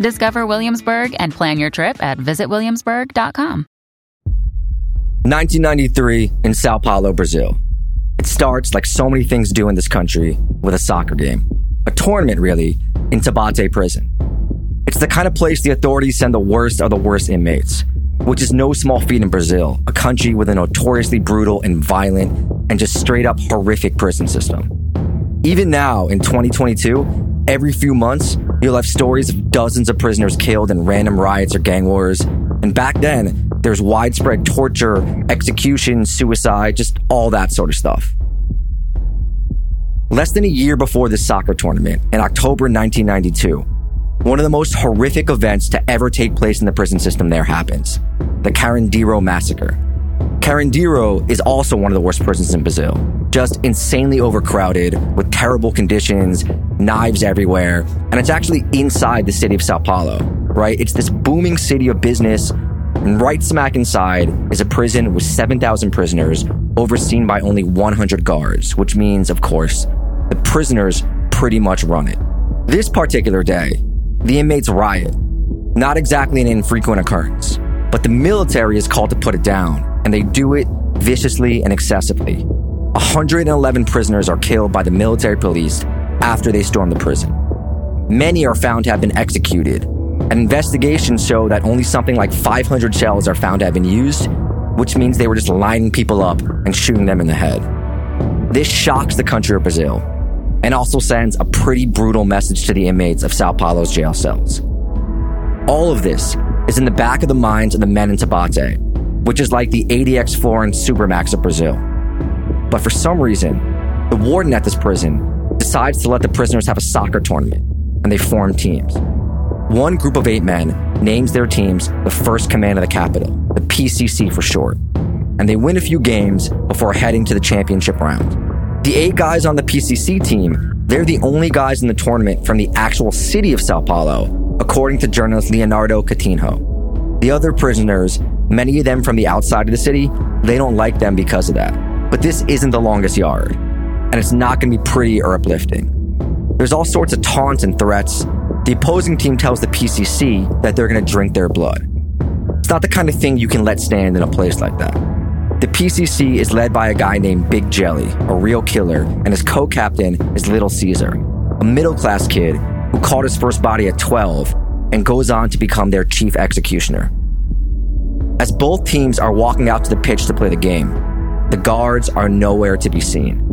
Discover Williamsburg and plan your trip at visitwilliamsburg.com. 1993 in Sao Paulo, Brazil. It starts like so many things do in this country with a soccer game. A tournament, really, in Taubaté prison. It's the kind of place the authorities send the worst of the worst inmates, which is no small feat in Brazil, a country with a notoriously brutal and violent and just straight up horrific prison system. Even now, in 2022, every few months, you'll have stories of dozens of prisoners killed in random riots or gang wars. And back then, there's widespread torture, execution, suicide, just all that sort of stuff. Less than a year before this soccer tournament, in October 1992, one of the most horrific events to ever take place in the prison system there happens the Carandiru Massacre. Carandiru is also one of the worst prisons in Brazil. Just insanely overcrowded, with terrible conditions, knives everywhere, and it's actually inside the city of Sao Paulo, right? It's this booming city of business, and right smack inside is a prison with 7,000 prisoners, overseen by only 100 guards, which means, of course, the prisoners pretty much run it. This particular day, the inmates riot. Not exactly an infrequent occurrence, but the military is called to put it down and they do it viciously and excessively. 111 prisoners are killed by the military police after they storm the prison. Many are found to have been executed, and investigations show that only something like 500 shells are found to have been used, which means they were just lining people up and shooting them in the head. This shocks the country of Brazil and also sends a pretty brutal message to the inmates of Sao Paulo's jail cells. All of this is in the back of the minds of the men in Taubaté, which is like the ADX Florence Supermax of Brazil. But for some reason, the warden at this prison decides to let the prisoners have a soccer tournament, and they form teams. One group of eight men names their teams the First Command of the Capital, the PCC for short, and they win a few games before heading to the championship round. The eight guys on the PCC team, they're the only guys in the tournament from the actual city of Sao Paulo, according to journalist Leonardo Coutinho. The other prisoners Many of them from the outside of the city, they don't like them because of that. But this isn't the longest yard, and it's not going to be pretty or uplifting. There's all sorts of taunts and threats. The opposing team tells the PCC that they're going to drink their blood. It's not the kind of thing you can let stand in a place like that. The PCC is led by a guy named Big Jelly, a real killer, and his co captain is Little Caesar, a middle class kid who caught his first body at 12 and goes on to become their chief executioner. As both teams are walking out to the pitch to play the game, the guards are nowhere to be seen.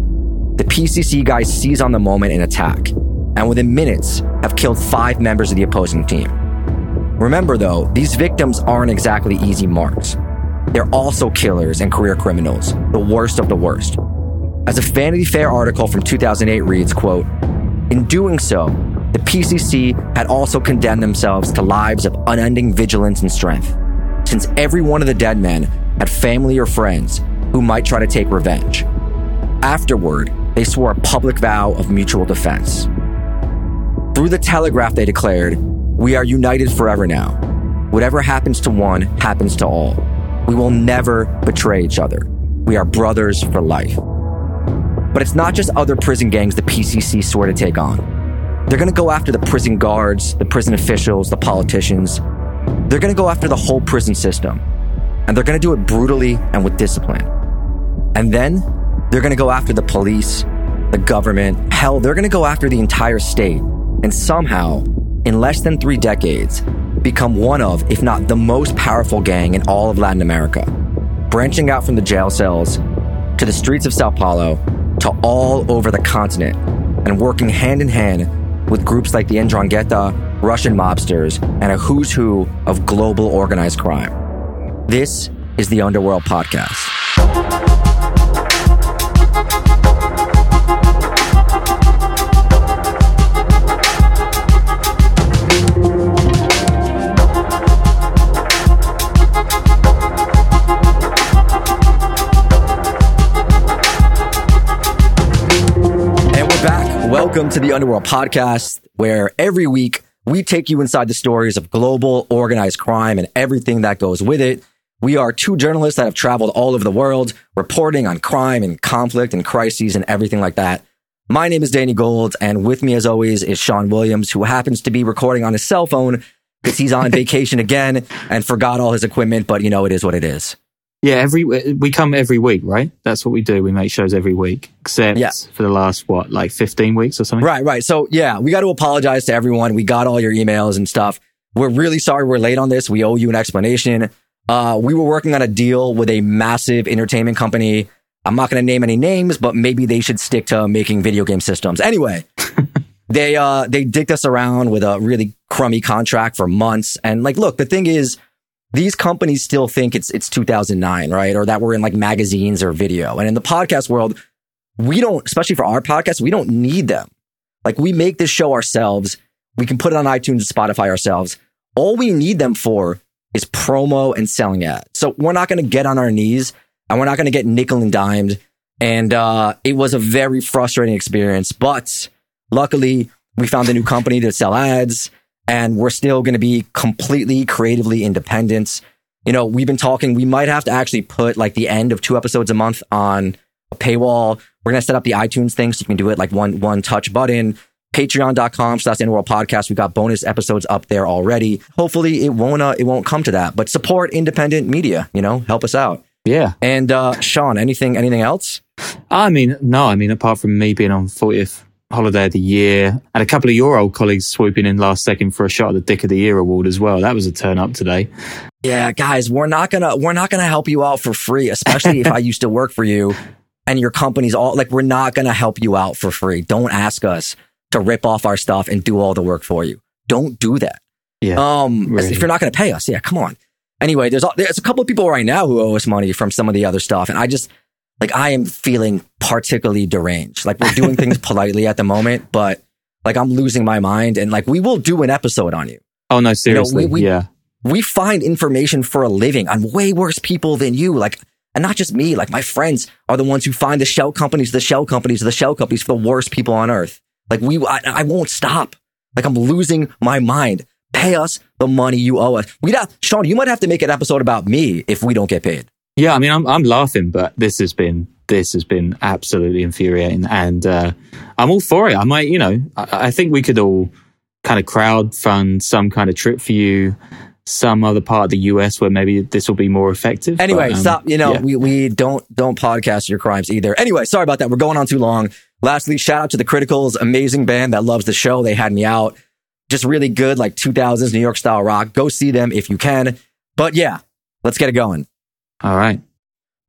The PCC guys seize on the moment and attack, and within minutes have killed five members of the opposing team. Remember though, these victims aren't exactly easy marks. They're also killers and career criminals, the worst of the worst. As a Vanity Fair article from 2008 reads, quote, in doing so, the PCC had also condemned themselves to lives of unending vigilance and strength since every one of the dead men had family or friends who might try to take revenge. Afterward, they swore a public vow of mutual defense. Through the telegraph, they declared, We are united forever now. Whatever happens to one happens to all. We will never betray each other. We are brothers for life. But it's not just other prison gangs the PCC swore to take on. They're going to go after the prison guards, the prison officials, the politicians. They're going to go after the whole prison system. And they're going to do it brutally and with discipline. And then they're going to go after the police, the government. Hell, they're going to go after the entire state. And somehow, in less than three decades, become one of, if not the most powerful gang in all of Latin America, branching out from the jail cells to the streets of Sao Paulo to all over the continent and working hand in hand with groups like the Ndrangheta, Russian mobsters, and a who's who of global organized crime. This is the Underworld Podcast. Welcome to the Underworld Podcast, where every week we take you inside the stories of global organized crime and everything that goes with it. We are two journalists that have traveled all over the world, reporting on crime and conflict and crises and everything like that. My name is Danny Gold, and with me, as always, is Sean Williams, who happens to be recording on his cell phone because he's on vacation again and forgot all his equipment. But you know, it is what it is. Yeah, every we come every week, right? That's what we do. We make shows every week, except Yeah. for the last what, like fifteen weeks or something. Right, right. So yeah, we got to apologize to everyone. We got all your emails and stuff. We're really sorry we're late on this. We owe you an explanation. Uh, we were working on a deal with a massive entertainment company. I'm not going to name any names, but maybe they should stick to making video game systems. Anyway, they uh they dicked us around with a really crummy contract for months. And like, look, the thing is, these companies still think it's it's 2009, right? Or that we're in like magazines or video. And in the podcast world, we don't, especially for our podcast, we don't need them. Like we make this show ourselves. We can put it on iTunes and Spotify ourselves. All we need them for is promo and selling ads. So we're not going to get on our knees and we're not going to get nickel and dimed. And uh, it was a very frustrating experience, but luckily we found a new company to sell ads and we're still going to be completely creatively independent. You know, we've been talking, we might have to actually put like the end of two episodes a month on a paywall. We're going to set up the iTunes thing so you can do it like one, one touch button. Patreon.com slash Underworld Podcast. We've got bonus episodes up there already. Hopefully it won't, uh, it won't come to that, but support independent media, you know, help us out. Yeah. And, uh, Sean, anything, anything else? I mean, no, I mean, apart from me being on 40th holiday of the year and a couple of your old colleagues swooping in last second for a shot at the Dick of the Year award as well. That was a turn up today. Yeah, guys, we're not gonna we're not gonna help you out for free, especially if I used to work for you and your company's all like we're not gonna help you out for free. Don't ask us to rip off our stuff and do all the work for you. Don't do that. Yeah. Um, really. if you're not gonna pay us, yeah, come on. Anyway, there's there's a couple of people right now who owe us money from some of the other stuff, and I just like I am feeling particularly deranged. Like we're doing things politely at the moment, but like I'm losing my mind, and like we will do an episode on you oh, no, seriously. we- yeah. we find information for a living on way worse people than you. Like, and not just me, like my friends are the ones who find the shell companies, the shell companies, the shell companies for the worst people on earth. Like we, I, I won't stop. Like I'm losing my mind. Pay us the money you owe us. We got, Sean, you might have to make an episode about me if we don't get paid. Yeah, I mean, I'm I'm laughing, but this has been this has been absolutely infuriating, and uh, I'm all for it. I might, you know, I, I think we could all kind of crowd fund some kind of trip for you, some other part of the US where maybe this will be more effective. Anyway, but, um, stop. You know, yeah. we, we don't don't podcast your crimes either. Anyway, sorry about that. We're going on too long. Lastly, shout out to the Criticals, amazing band that loves the show. They had me out. Just really good, like 2000s New York style rock. Go see them if you can. But yeah, let's get it going. All right.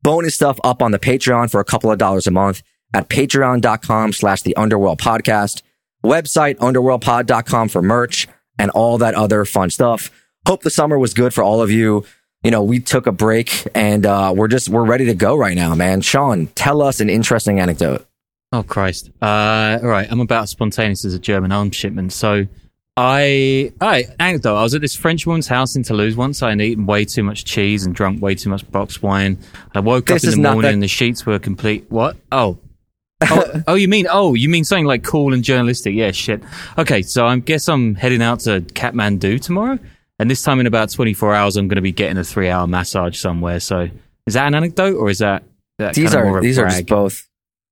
Bonus stuff up on the Patreon for a couple of dollars a month at patreon.com slash the underworld podcast. Website underworldpod.com for merch and all that other fun stuff. Hope the summer was good for all of you. You know, we took a break and uh, we're just we're ready to go right now, man. Sean, tell us an interesting anecdote. Oh Christ! Uh, all right, I'm about as spontaneous as a German arms shipment. So, I, I, anecdote. I was at this French woman's house in Toulouse once. I had eaten way too much cheese and drunk way too much box wine. I woke This up in the morning that- and the sheets were complete. What? Oh. oh, oh, you mean oh, you mean something like cool and journalistic? Yeah, shit. Okay, so I guess I'm heading out to Kathmandu tomorrow, and this time in about 24 hours, I'm going to be getting a three hour massage somewhere. So is that an anecdote or is that, that these kind are these are just brag? both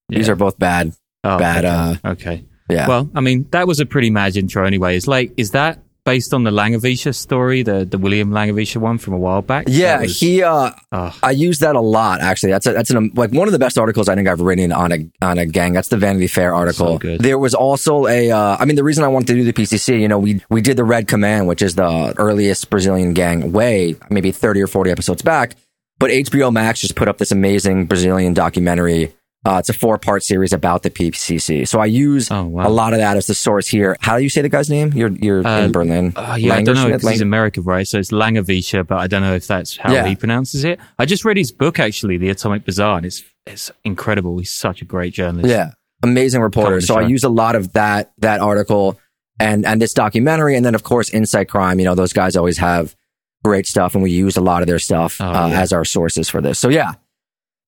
these are both bad. Oh, bad, Okay. Uh, okay. Yeah. Well, I mean, that was a pretty mad intro anyway. It's like, is that based on the Langewiesche story, the, the William Langewiesche one from a while back? yeah, was- he uh oh, I use that a lot actually. That's a, that's an like one of the best articles I think I've written on a on a gang. That's the Vanity Fair article. So. There was also a uh, I mean the reason I wanted to do the PCC, you know, we we did the Red Command, which is the earliest Brazilian gang way maybe 30 or 40 episodes back, but HBO Max just put up this amazing Brazilian documentary. Uh, it's a four part series about the PCC. So I use Oh, wow. a lot of that as the source here. How do you say the guy's name? You're you're Uh, in Berlin. Uh, yeah, I don't know. 'cause he's American, right? So it's Langewiesche, but I don't know if that's how Yeah. he pronounces it. I just read his book, actually, The Atomic Bazaar, and it's it's incredible. He's such a great journalist. Yeah, amazing reporter. So I use a lot of that that article and and this documentary, and then of course Insight Crime. You know, those guys always have great stuff, and we use a lot of their stuff Oh, uh, yeah. as our sources for this. So yeah,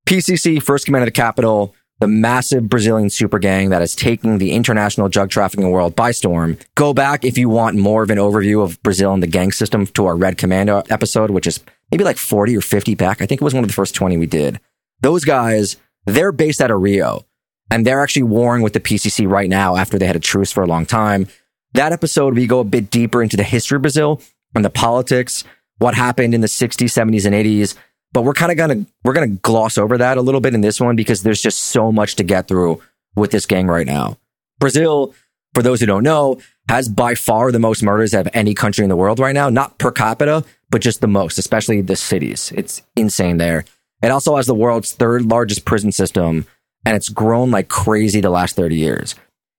PCC, First Command of the Capital, the massive Brazilian super gang that is taking the international drug trafficking world by storm. Go back if you want more of an overview of Brazil and the gang system to our Red Commando episode, which is maybe like 40 or 50 back. I think it was one of the first 20 we did. Those guys, they're based out of Rio and they're actually warring with the PCC right now after they had a truce for a long time. That episode, we go a bit deeper into the history of Brazil and the politics, what happened in the 60s, 70s, and 80s. But we're kind of gonna we're gonna gloss over that a little bit in this one because there's just so much to get through with this gang right now. Brazil, for those who don't know, has by far the most murders of any country in the world right now, not per capita, but just the most, especially the cities. It's insane there. It also has the world's third largest prison system, and it's grown like crazy the last 30 years.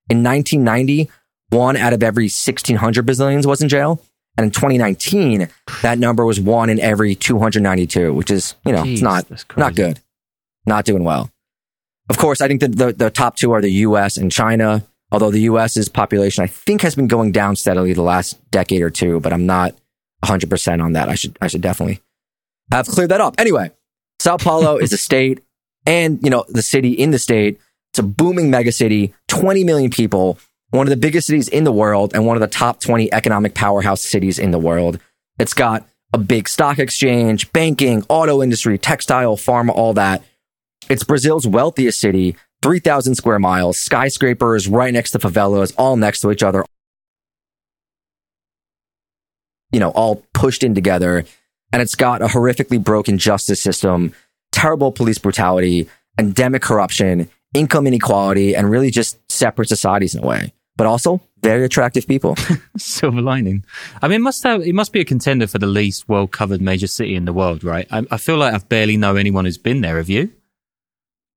In 1990, one out of every 1,600 Brazilians was in jail. And in 2019, that number was one in every 292, which is, you know, it's not, not good. Not doing well. Of course, I think that the, the top two are the US and China, although the US's population, I think, has been going down steadily the last decade or two, but I'm not 100% on that. I should, I should definitely have cleared that up. Anyway, Sao Paulo is a state and, you know, the city in the state. It's a booming mega city, 20 million people, one of the biggest cities in the world and one of the top 20 economic powerhouse cities in the world. It's got a big stock exchange, banking, auto industry, textile, pharma, all that. It's Brazil's wealthiest city, 3,000 square miles, skyscrapers right next to favelas, all next to each other. You know, all pushed in together. And it's got a horrifically broken justice system, terrible police brutality, endemic corruption, income inequality, and really just separate societies in a way. But also very attractive people. Silver lining. I mean, it must have, it must be a contender for the least well covered major city in the world, right? I, I feel like I barely know anyone who's been there. Have you?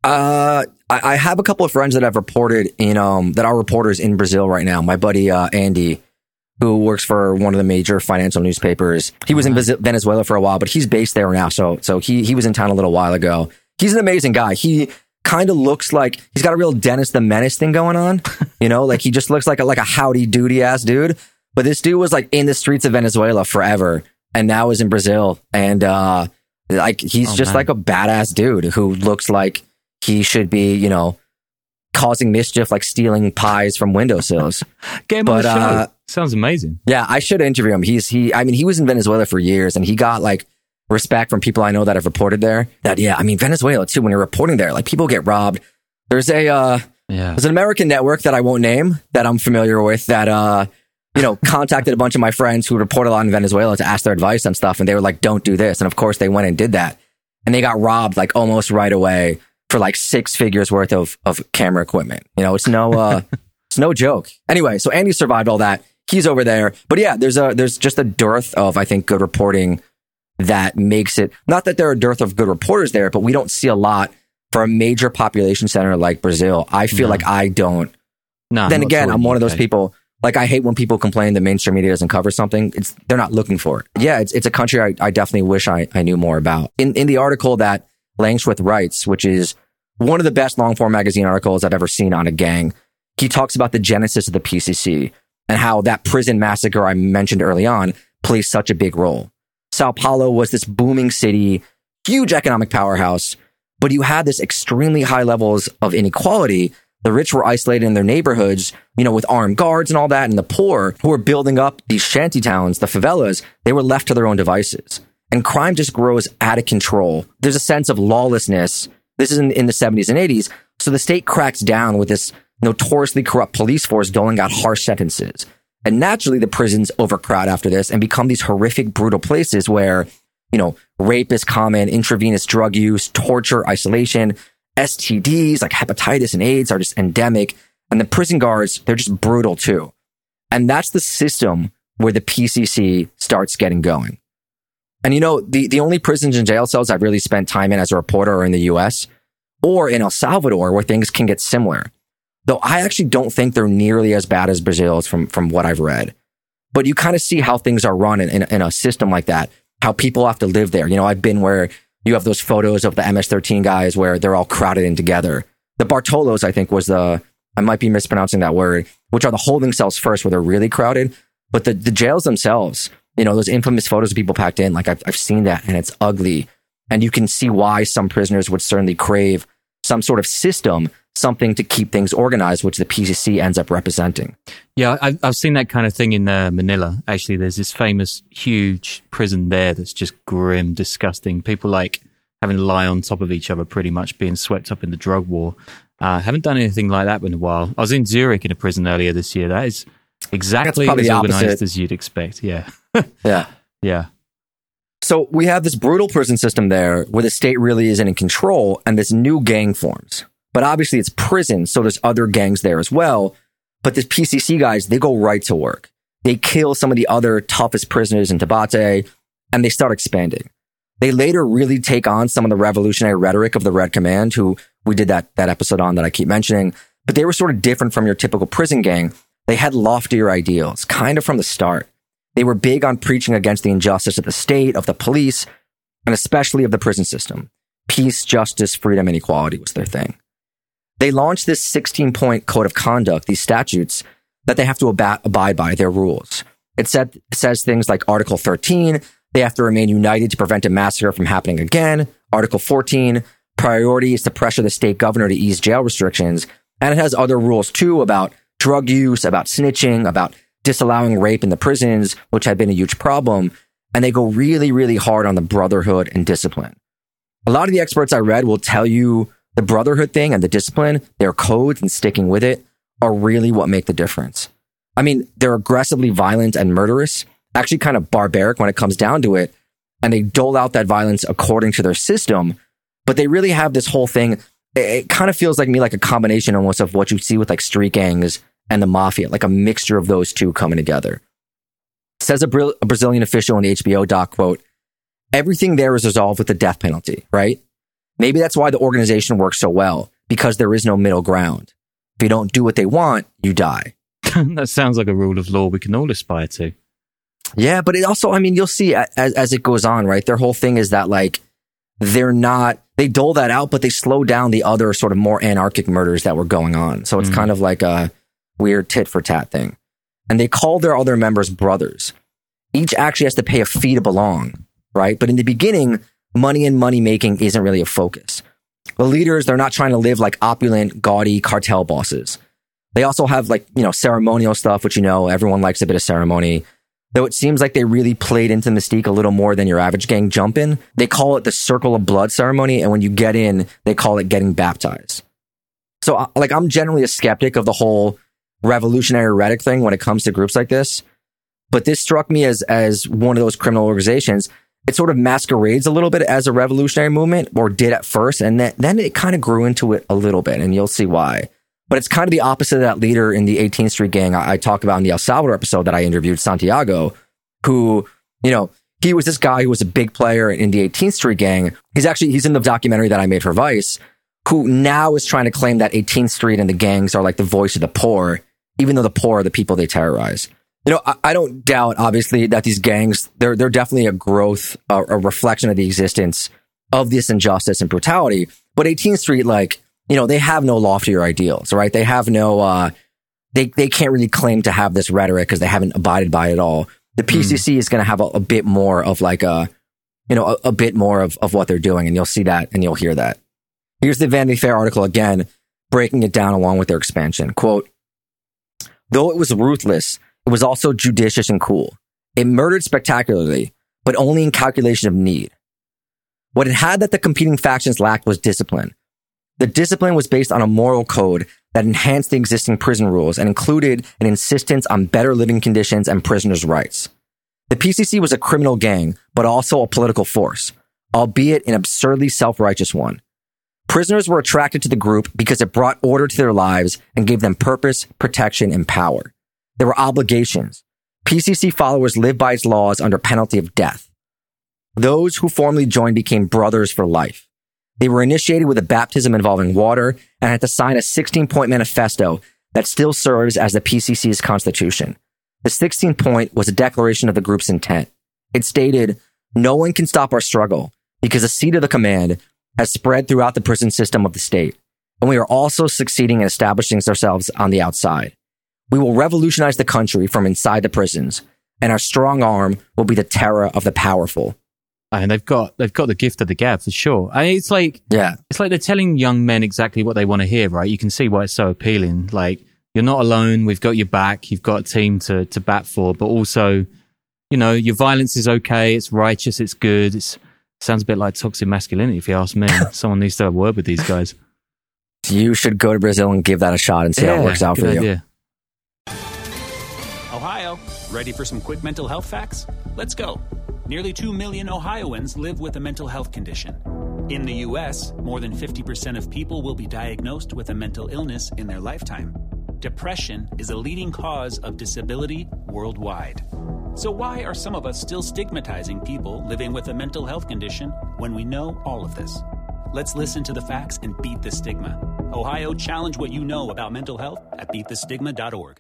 Uh, I, I have a couple of friends that I've reported in um that are reporters in Brazil right now. My buddy uh, Andy, who works for one of the major financial newspapers, he was in Venezuela for a while, but he's based there now. So so he he was in town a little while ago. He's an amazing guy. He kind of looks like he's got a real Dennis the Menace thing going on. You know, like he just looks like a like a howdy doody ass dude. But this dude was like in the streets of Venezuela forever, and now is in Brazil, and uh, like he's Oh, just man. like a badass dude who looks like he should be, you know, causing mischief, like stealing pies from windowsills. Get him on But, the show. uh, Sounds amazing. yeah, I should interview him. He's he. I mean, he was in Venezuela for years, and he got like respect from people I know that have reported there. That yeah, I mean Venezuela too. When you're reporting there, like people get robbed. There's a uh, Yeah. there's an American network that I won't name that I'm familiar with that uh you know contacted a bunch of my friends who report a lot in Venezuela to ask their advice and stuff and they were like don't do this and of course they went and did that and they got robbed like almost right away for like six figures worth of of camera equipment you know it's no uh it's no joke anyway so Andy survived all that he's over there but yeah there's a there's just a dearth of I think good reporting that makes it not that there are a dearth of good reporters there but we don't see a lot for a major population center like Brazil, I feel No. like I don't. No, then again, I'm one of those people. Like I hate when people complain that mainstream media doesn't cover something. It's they're not looking for it. Yeah, it's it's a country I, I definitely wish I, I knew more about. In in the article that Langsworth writes, which is one of the best long form magazine articles I've ever seen on a gang, he talks about the genesis of the PCC and how that prison massacre I mentioned early on plays such a big role. Sao Paulo was this booming city, huge economic powerhouse, but you had this extremely high levels of inequality The rich were isolated in their neighborhoods, you know, with armed guards and all that. And the poor who were building up these shanty towns, the favelas, they were left to their own devices. And crime just grows out of control. There's a sense of lawlessness. This is in, in the 70s and 80s. So the state cracks down with this notoriously corrupt police force doling out harsh sentences. And naturally, the prisons overcrowd after this and become these horrific, brutal places where, you know, rape is common, intravenous drug use, torture, isolation, STDs like hepatitis and AIDS are just endemic. And the prison guards, they're just brutal too. And that's the system where the PCC starts getting going. And you know, the, the only prisons and jail cells I've really spent time in as a reporter are in the US or in El Salvador where things can get similar. Though I actually don't think they're nearly as bad as Brazil's from, from what I've read. But you kind of see how things are run in, in, in a system like that, how people have to live there. You know, I've been where you have those photos of the MS-13 guys where they're all crowded in together. The Bartolos, I think, was the, I might be mispronouncing that word, which are the holding cells first where they're really crowded. But the, the jails themselves, you know, those infamous photos of people packed in, like I've, I've seen that and it's ugly. And you can see why some prisoners would certainly crave some sort of system, something to keep things organized, which the PCC ends up representing. Yeah, I, I've seen that kind of thing in uh, Manila. Actually, there's this famous huge prison there that's just grim, disgusting. People like having to lie on top of each other, pretty much being swept up in the drug war. Uh, haven't done anything like that in a while. I was in Zurich in a prison earlier this year. That is exactly as organized opposite. as you'd expect. Yeah. yeah. Yeah. So we have this brutal prison system there where the state really isn't in control and this new gang forms. But obviously it's prison, so there's other gangs there as well. But the PCC guys, they go right to work. They kill some of the other toughest prisoners in Taubaté and they start expanding. They later really take on some of the revolutionary rhetoric of the Red Command, who we did that, that episode on that I keep mentioning. But they were sort of different from your typical prison gang. They had loftier ideals, kind of from the start. They were big on preaching against the injustice of the state, of the police, and especially of the prison system. Peace, justice, freedom, and equality was their thing. They launched this 16 point code of conduct, these statutes that they have to ab- abide by, their rules. It said, says things like Article 13, they have to remain united to prevent a massacre from happening again. Article 14, priority is to pressure the state governor to ease jail restrictions. And it has other rules too about drug use, about snitching, about disallowing rape in the prisons, which had been a huge problem. And they go really, really hard on the brotherhood and discipline. A lot of the experts I read will tell you the brotherhood thing and the discipline, their codes and sticking with it are really what make the difference. I mean, they're aggressively violent and murderous, actually kind of barbaric when it comes down to it. And they dole out that violence according to their system. But they really have this whole thing. It, it kind of feels like me like a combination almost of what you see with like street gangs and the mafia, like a mixture of those two coming together. Says a, Bra- a Brazilian official in the HBO doc, quote, everything there is resolved with the death penalty, right? Maybe that's why the organization works so well, because there is no middle ground. If you don't do what they want, you die. that sounds like a rule of law we can all aspire to. Yeah, but it also, I mean, you'll see as, as it goes on, right? Their whole thing is that like, they're not, they dole that out, but they slow down the other sort of more anarchic murders that were going on. So it's mm. kind of like a, weird tit for tat thing. And they call their other members brothers. Each actually has to pay a fee to belong, right? But in the beginning, money and money making isn't really a focus. The leaders, they're not trying to live like opulent, gaudy cartel bosses. They also have like, you know, ceremonial stuff, which, you know, everyone likes a bit of ceremony. Though it seems like they really played into Mystique a little more than your average gang jump in. They call it the circle of blood ceremony. And when you get in, they call it getting baptized. So uh, like, I'm generally a skeptic of the whole revolutionary rhetoric thing when it comes to groups like this. But this struck me as, as one of those criminal organizations. It sort of masquerades a little bit as a revolutionary movement or did at first. And then, then it kind of grew into it a little bit and you'll see why. But it's kind of the opposite of that leader in the 18th Street gang I, I talk about in the El Salvador episode that I interviewed, Santiago, who, you know, he was this guy who was a big player in the 18th Street gang. He's actually, he's in the documentary that I made for Vice, who now is trying to claim that 18th Street and the gangs are like the voice of the poor even though the poor are the people they terrorize. You know, I, I don't doubt, obviously, that these gangs, they're, they're definitely a growth, a, a reflection of the existence of this injustice and brutality. But 18th Street, like, you know, they have no loftier ideals, right? They have no, uh, they, they can't really claim to have this rhetoric because they haven't abided by it all. The PCC mm. is going to have a, a, bit more of like a, you know, a, a, bit more of, of what they're doing. And you'll see that and you'll hear that. Here's the Vanity Fair article again. breaking it down along with their expansion. Quote, though it was ruthless, it was also judicious and cool. It murdered spectacularly, but only in calculation of need. What it had that the competing factions lacked was discipline. The discipline was based on a moral code that enhanced the existing prison rules and included an insistence on better living conditions and prisoners' rights. The PCC was a criminal gang, but also a political force, albeit an absurdly self-righteous one. Prisoners were attracted to the group because it brought order to their lives and gave them purpose, protection, and power. There were obligations. PCC followers lived by its laws under penalty of death. Those who formally joined became brothers for life. They were initiated with a baptism involving water and had to sign a 16 point manifesto that still serves as the PCC's constitution. The 16th point was a declaration of the group's intent. It stated, no one can stop our struggle because the seat of the command has spread throughout the prison system of the state. And we are also succeeding in establishing ourselves on the outside. We will revolutionize the country from inside the prisons and our strong arm will be the terror of the powerful and they've got they've got the gift of the gab for sure. I mean, it's like yeah, it's like they're telling young men exactly what they want to hear, right? You can see why it's so appealing. Like you're not alone. We've got your back. You've got a team to to bat for, but also, you know, your violence is okay. It's righteous. It's good. It's sounds a bit like toxic masculinity, if you ask me. Someone needs to have a word with these guys. You should go to Brazil and give that a shot and see yeah, how it works out for idea. you. Ohio, ready for some quick mental health facts? Let's go. Nearly 2 million Ohioans live with a mental health condition. In the U.S., more than 50% of people will be diagnosed with a mental illness in their lifetime. Depression is a leading cause of disability worldwide. So, why are some of us still stigmatizing people living with a mental health condition when we know all of this? Let's listen to the facts and beat the stigma. Ohio, challenge what you know about mental health at beatthestigma.org.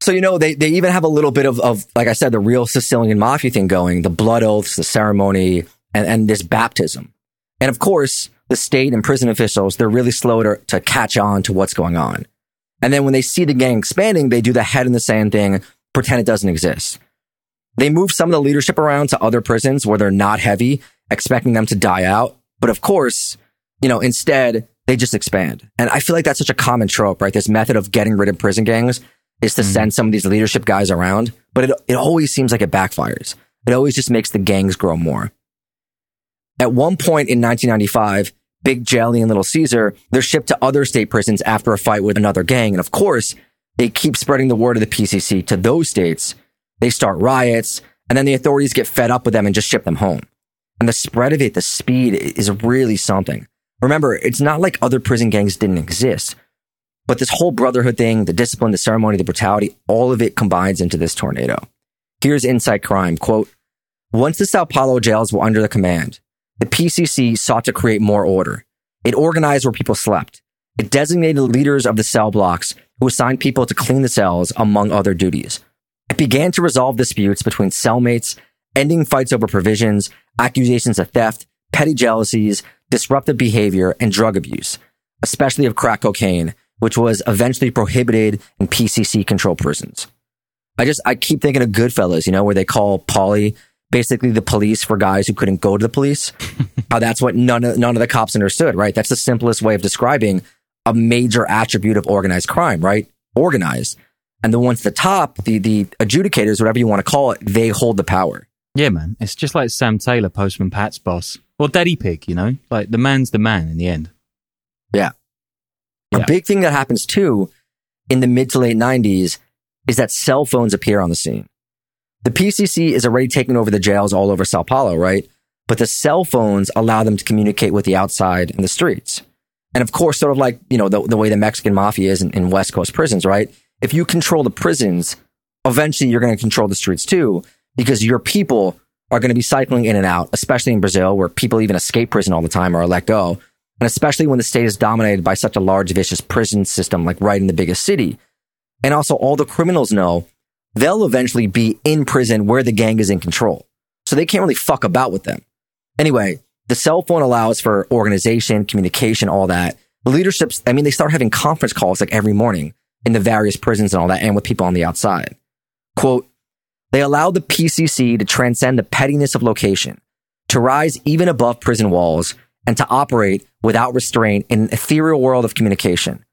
So, you know, they, they even have a little bit of, of, like I said, the real Sicilian mafia thing going, the blood oaths, the ceremony, and, and this baptism. And of course, the state and prison officials, they're really slow to, to catch on to what's going on. And then when they see the gang expanding, they do the head in the sand thing, pretend it doesn't exist. They move some of the leadership around to other prisons where they're not heavy, expecting them to die out. But of course, you know, instead, they just expand. And I feel like that's such a common trope, right? This method of getting rid of prison gangs is to mm send some of these leadership guys around, but it, it always seems like it backfires. It always just makes the gangs grow more. At one point in 1995, Big Jelly and Little Caesar, they're shipped to other state prisons after a fight with another gang. And of course, they keep spreading the word of the PCC to those states. They start riots, and then the authorities get fed up with them and just ship them home. And the spread of it, the speed is really something. Remember, it's not like other prison gangs didn't exist. But this whole brotherhood thing, the discipline, the ceremony, the brutality, all of it combines into this tornado. Here's InSight Crime. Quote, once the Sao Paulo jails were under the command, the PCC sought to create more order. It organized where people slept. It designated leaders of the cell blocks who assigned people to clean the cells, among other duties. It began to resolve disputes between cellmates, ending fights over provisions, accusations of theft, petty jealousies, disruptive behavior, and drug abuse, especially of crack cocaine, which was eventually prohibited in PCC controlled prisons. I just, I keep thinking of Goodfellas, you know, where they call Paulie basically the police for guys who couldn't go to the police. How uh, that's what none of, none of the cops understood, right? That's the simplest way of describing a major attribute of organized crime, right? Organized. And the ones at the top, the, the adjudicators, whatever you want to call it, they hold the power. Yeah, man. It's just like Sam Taylor, Postman Pat's boss. Or Daddy Pig, you know? Like the man's the man in the end. Yeah. Yeah. A big thing that happens too in the mid to late 90s is that cell phones appear on the scene. The PCC is already taking over the jails all over Sao Paulo, right? But the cell phones allow them to communicate with the outside and the streets. And of course, sort of like, you know, the, the way the Mexican mafia is in, in West Coast prisons, right? If you control the prisons, eventually you're going to control the streets too, because your people are going to be cycling in and out, especially in Brazil, where people even escape prison all the time or are let go. And especially when the state is dominated by such a large, vicious prison system, like right in the biggest city. And also all the criminals know they'll eventually be in prison where the gang is in control. So they can't really fuck about with them. Anyway, the cell phone allows for organization, communication, all that. The leaderships, I mean, they start having conference calls like every morning in the various prisons and all that, and with people on the outside. Quote, they allow the PCC to transcend the pettiness of location, to rise even above prison walls and to operate without restraint in an ethereal world of communication.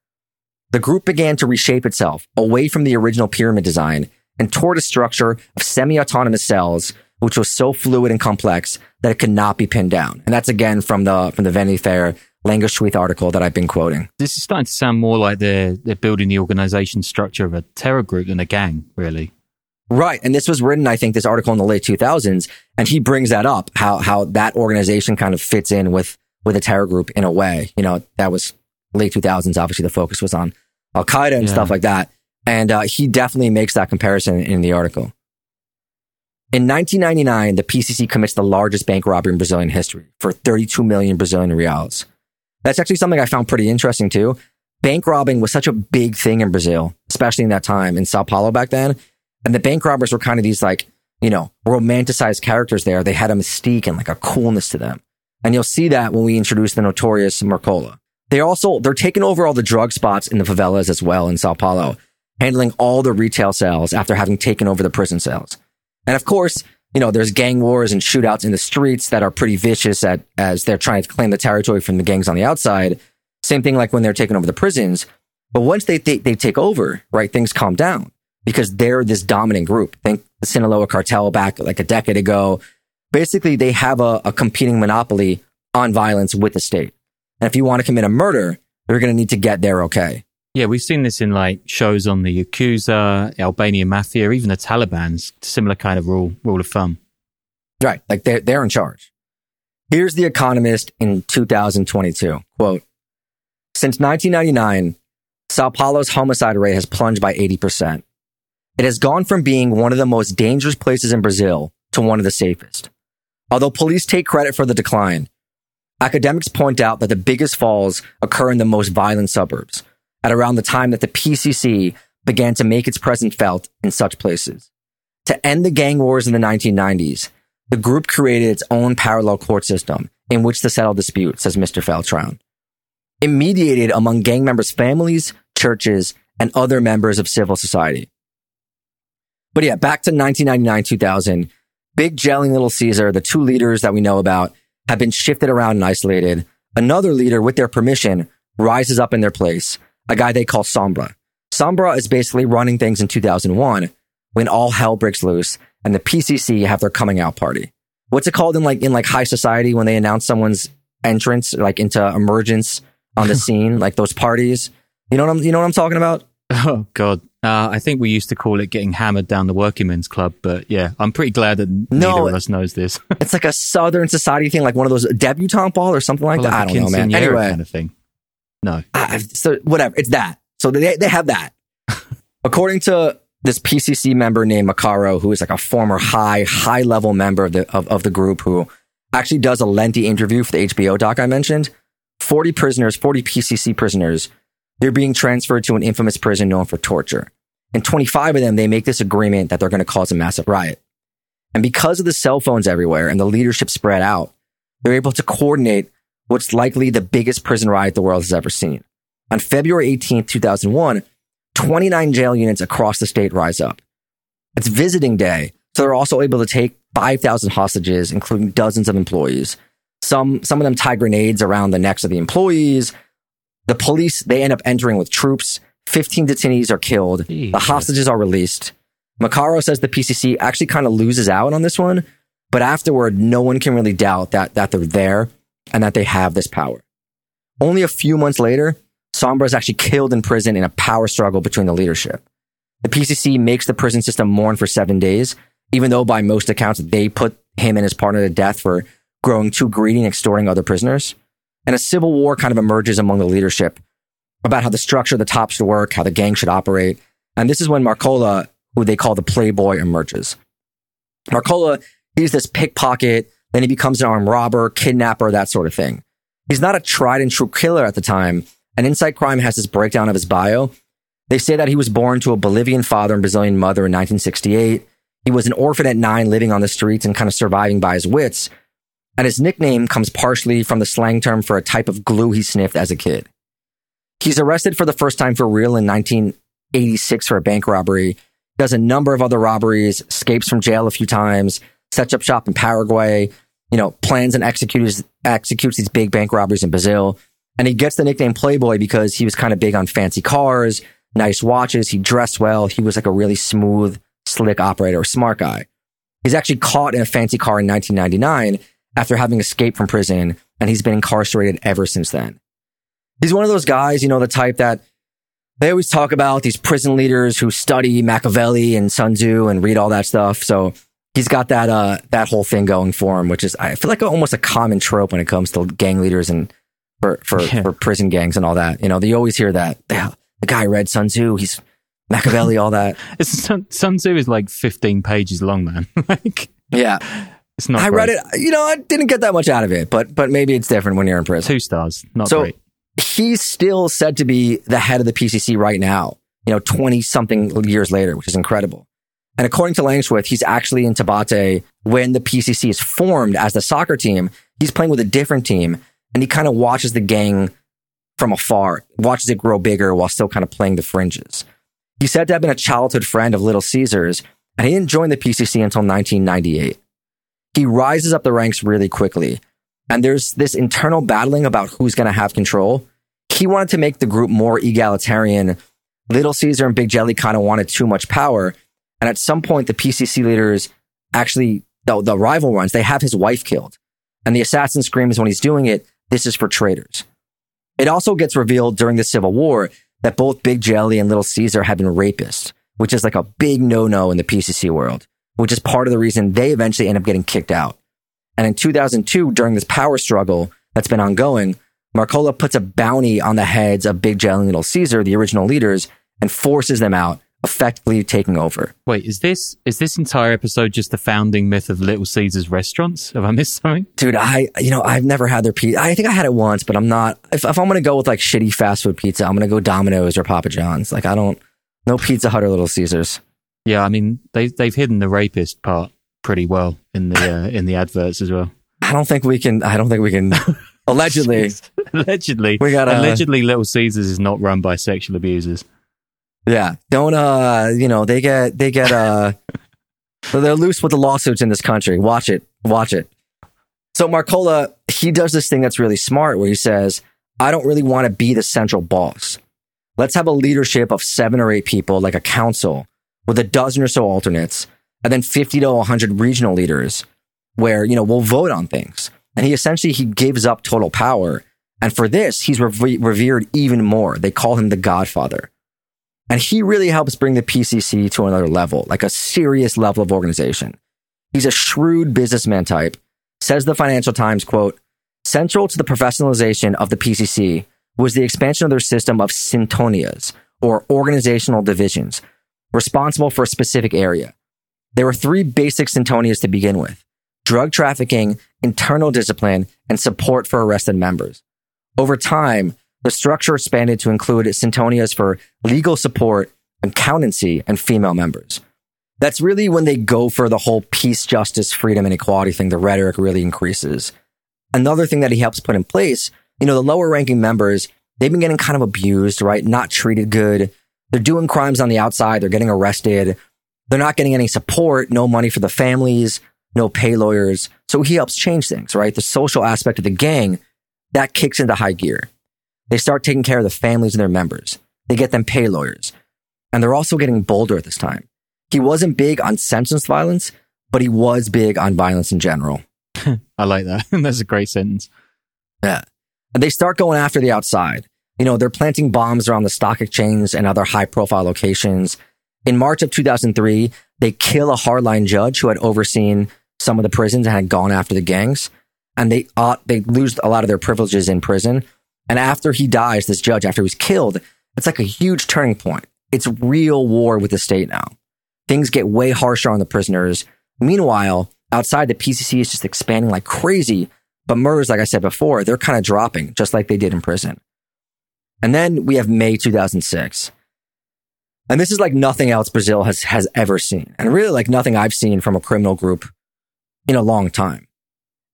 The group began to reshape itself away from the original pyramid design and toward a structure of semi-autonomous cells, which was so fluid and complex that it could not be pinned down. And that's again from the from the Vanity Fair Langewiesche article that I've been quoting. This is starting to sound more like they're they're building the organization structure of a terror group than a gang, really. Right. And this was written, I think, this article in the late 2000s. And he brings that up, how, how that organization kind of fits in with, with a terror group in a way. You know, that was late 2000s. Obviously, the focus was on Al Qaeda and Yeah. stuff like that. And uh, he definitely makes that comparison in the article. In 1999, the PCC commits the largest bank robbery in Brazilian history for 32 million Brazilian reals. That's actually something I found pretty interesting too. Bank robbing was such a big thing in Brazil, especially in that time in Sao Paulo back then. And the bank robbers were kind of these like, you know, romanticized characters there. They had a mystique and like a coolness to them. And you'll see that when we introduce the notorious Marcola. They also, they're taking over all the drug spots in the favelas as well in Sao Paulo, handling all the retail sales after having taken over the prison cells. And of course, you know, there's gang wars and shootouts in the streets that are pretty vicious at, as they're trying to claim the territory from the gangs on the outside. Same thing like when they're taking over the prisons. But once they, they, they take over, right, things calm down because they're this dominant group. Think the Sinaloa cartel back like a decade ago. Basically, they have a, a competing monopoly on violence with the state. And if you want to commit a murder, you're going to need to get there okay. Yeah, we've seen this in like shows on the Yakuza, Albanian mafia, even the Taliban's similar kind of rule rule of thumb. Right. Like they're, they're in charge. Here's The Economist in 2022. Quote, since 1999, Sao Paulo's homicide rate has plunged by 80%. It has gone from being one of the most dangerous places in Brazil to one of the safest. Although police take credit for the decline, academics point out that the biggest falls occur in the most violent suburbs at around the time that the PCC began to make its presence felt in such places. To end the gang wars in the 1990s, the group created its own parallel court system in which to settle disputes, says Mr. Feltran. It mediated among gang members' families, churches, and other members of civil society. But yeah, back to 1999 2000, Big Jelly and Little Caesar, the two leaders that we know about, have been shifted around and isolated. Another leader, with their permission, rises up in their place, a guy they call Sombra. Sombra is basically running things in 2001 when all hell breaks loose and the PCC have their coming out party. What's it called in like in like high society when they announce someone's entrance like into emergence on the scene, like those parties? You know what I'm you know what I'm talking about? Oh God, uh, I think we used to call it getting hammered down the working men's club, but yeah, I'm pretty glad that No. neither of us knows this. It's like a southern society thing, like one of those debutante ball or something like that. I don't know, man. Anyway, kind of thing. No, so whatever, it's that. So they they have that. According to this PCC member named Macaro, who is like a former high high level member of the of, of the group, who actually does a lengthy interview for the HBO doc I mentioned. Forty prisoners, forty PCC prisoners, they're being transferred to an infamous prison known for torture. And 25 of them, they make this agreement that they're going to cause a massive riot. And because of the cell phones everywhere and the leadership spread out, they're able to coordinate what's likely the biggest prison riot the world has ever seen. On February 18th, 2001, 29 jail units across the state rise up. It's visiting day, so they're also able to take 5,000 hostages, including dozens of employees. Some, some of them tie grenades around the necks of the employees. The police, they end up entering with troops. 15 detainees are killed. The hostages are released. Macaro says the PCC actually kind of loses out on this one, but afterward, no one can really doubt that, that they're there and that they have this power. Only a few months later, Sombra is actually killed in prison in a power struggle between the leadership. The PCC makes the prison system mourn for seven days, even though by most accounts they put him and his partner to death for growing too greedy and extorting other prisoners. And a civil war kind of emerges among the leadership about how the structure of the top should work, how the gang should operate. And this is when Marcola, who they call the Playboy, emerges. Marcola, he's this pickpocket, then he becomes an armed robber, kidnapper, that sort of thing. He's not a tried and true killer at the time, and InSight Crime has this breakdown of his bio. They say that he was born to a Bolivian father and Brazilian mother in 1968. He was an orphan at nine, living on the streets and kind of surviving by his wits. And his nickname comes partially from the slang term for a type of glue he sniffed as a kid. He's arrested for the first time for real in 1986 for a bank robbery. Does a number of other robberies, escapes from jail a few times, sets up shop in Paraguay. You know, plans and executes, executes these big bank robberies in Brazil. And he gets the nickname Playboy because he was kind of big on fancy cars, nice watches. He dressed well. He was like a really smooth, slick operator, smart guy. He's actually caught in a fancy car in 1999 after having escaped from prison, and he's been incarcerated ever since then. He's one of those guys, you know, the type that they always talk about these prison leaders who study Machiavelli and Sun Tzu and read all that stuff. So he's got that uh that whole thing going for him, which is I feel like almost a common trope when it comes to gang leaders and for for, yeah. for prison gangs and all that. You know, you always hear that the guy read Sun Tzu, he's Machiavelli, all that. it's Sun, Sun Tzu is like fifteen pages long, man. like yeah. It's not. I great. read it. You know, I didn't get that much out of it, but but maybe it's different when you're in prison. Two stars, not so, great he's still said to be the head of the PCC right now, you know, 20 something years later, which is incredible. And according to Langewiesche, he's actually in Taubaté when the PCC is formed as the soccer team. He's playing with a different team and he kind of watches the gang from afar, watches it grow bigger while still kind of playing the fringes. He's said to have been a childhood friend of Little Caesars and he didn't join the PCC until 1998. He rises up the ranks really quickly and there's this internal battling about who's going to have control. He wanted to make the group more egalitarian. Little Caesar and Big Jelly kind of wanted too much power. And at some point, the PCC leaders actually, the, the rival runs, they have his wife killed. And the assassin screams when he's doing it, this is for traitors. It also gets revealed during the Civil War that both Big Jelly and Little Caesar have been rapists, which is like a big no no in the PCC world, which is part of the reason they eventually end up getting kicked out. And in 2002, during this power struggle that's been ongoing, Marcola puts a bounty on the heads of Big Jelly and Little Caesar, the original leaders, and forces them out, effectively taking over. Wait, is this is this entire episode just the founding myth of Little Caesar's restaurants? Have I missed something? Dude, I you know I've never had their pizza. I think I had it once, but I'm not. If, if I'm gonna go with like shitty fast food pizza, I'm gonna go Domino's or Papa John's. Like I don't no Pizza Hut or Little Caesars. Yeah, I mean they they've hidden the rapist part pretty well in the uh, in the adverts as well. I don't think we can. I don't think we can. allegedly, allegedly, we got allegedly. Little Caesars is not run by sexual abusers. Yeah, don't uh, you know they get they get uh, they're loose with the lawsuits in this country. Watch it, watch it. So Marcola, he does this thing that's really smart, where he says, "I don't really want to be the central boss. Let's have a leadership of seven or eight people, like a council, with a dozen or so alternates." and then 50 to 100 regional leaders where, you know, we'll vote on things. And he essentially, he gives up total power. And for this, he's revered even more. They call him the godfather. And he really helps bring the PCC to another level, like a serious level of organization. He's a shrewd businessman type. Says the Financial Times, quote, central to the professionalization of the PCC was the expansion of their system of sintonias, or organizational divisions, responsible for a specific area. There were three basic sintonias to begin with drug trafficking, internal discipline, and support for arrested members. Over time, the structure expanded to include Sintonias for legal support, accountancy, and female members. That's really when they go for the whole peace, justice, freedom, and equality thing. The rhetoric really increases. Another thing that he helps put in place, you know, the lower ranking members, they've been getting kind of abused, right? Not treated good. They're doing crimes on the outside. They're getting arrested. They're not getting any support, no money for the families, no pay lawyers. So he helps change things, right? The social aspect of the gang that kicks into high gear. They start taking care of the families and their members. They get them pay lawyers. And they're also getting bolder at this time. He wasn't big on senseless violence, but he was big on violence in general. I like that. That's a great sentence. Yeah. And they start going after the outside. You know, they're planting bombs around the stock exchange and other high profile locations. In March of 2003, they kill a hardline judge who had overseen some of the prisons and had gone after the gangs. And they uh, they lose a lot of their privileges in prison. And after he dies, this judge, after he was killed, it's like a huge turning point. It's real war with the state now. Things get way harsher on the prisoners. Meanwhile, outside, the PCC is just expanding like crazy. But murders, like I said before, they're kind of dropping, just like they did in prison. And then we have May 2006. And this is like nothing else Brazil has, has ever seen. And really like nothing I've seen from a criminal group in a long time.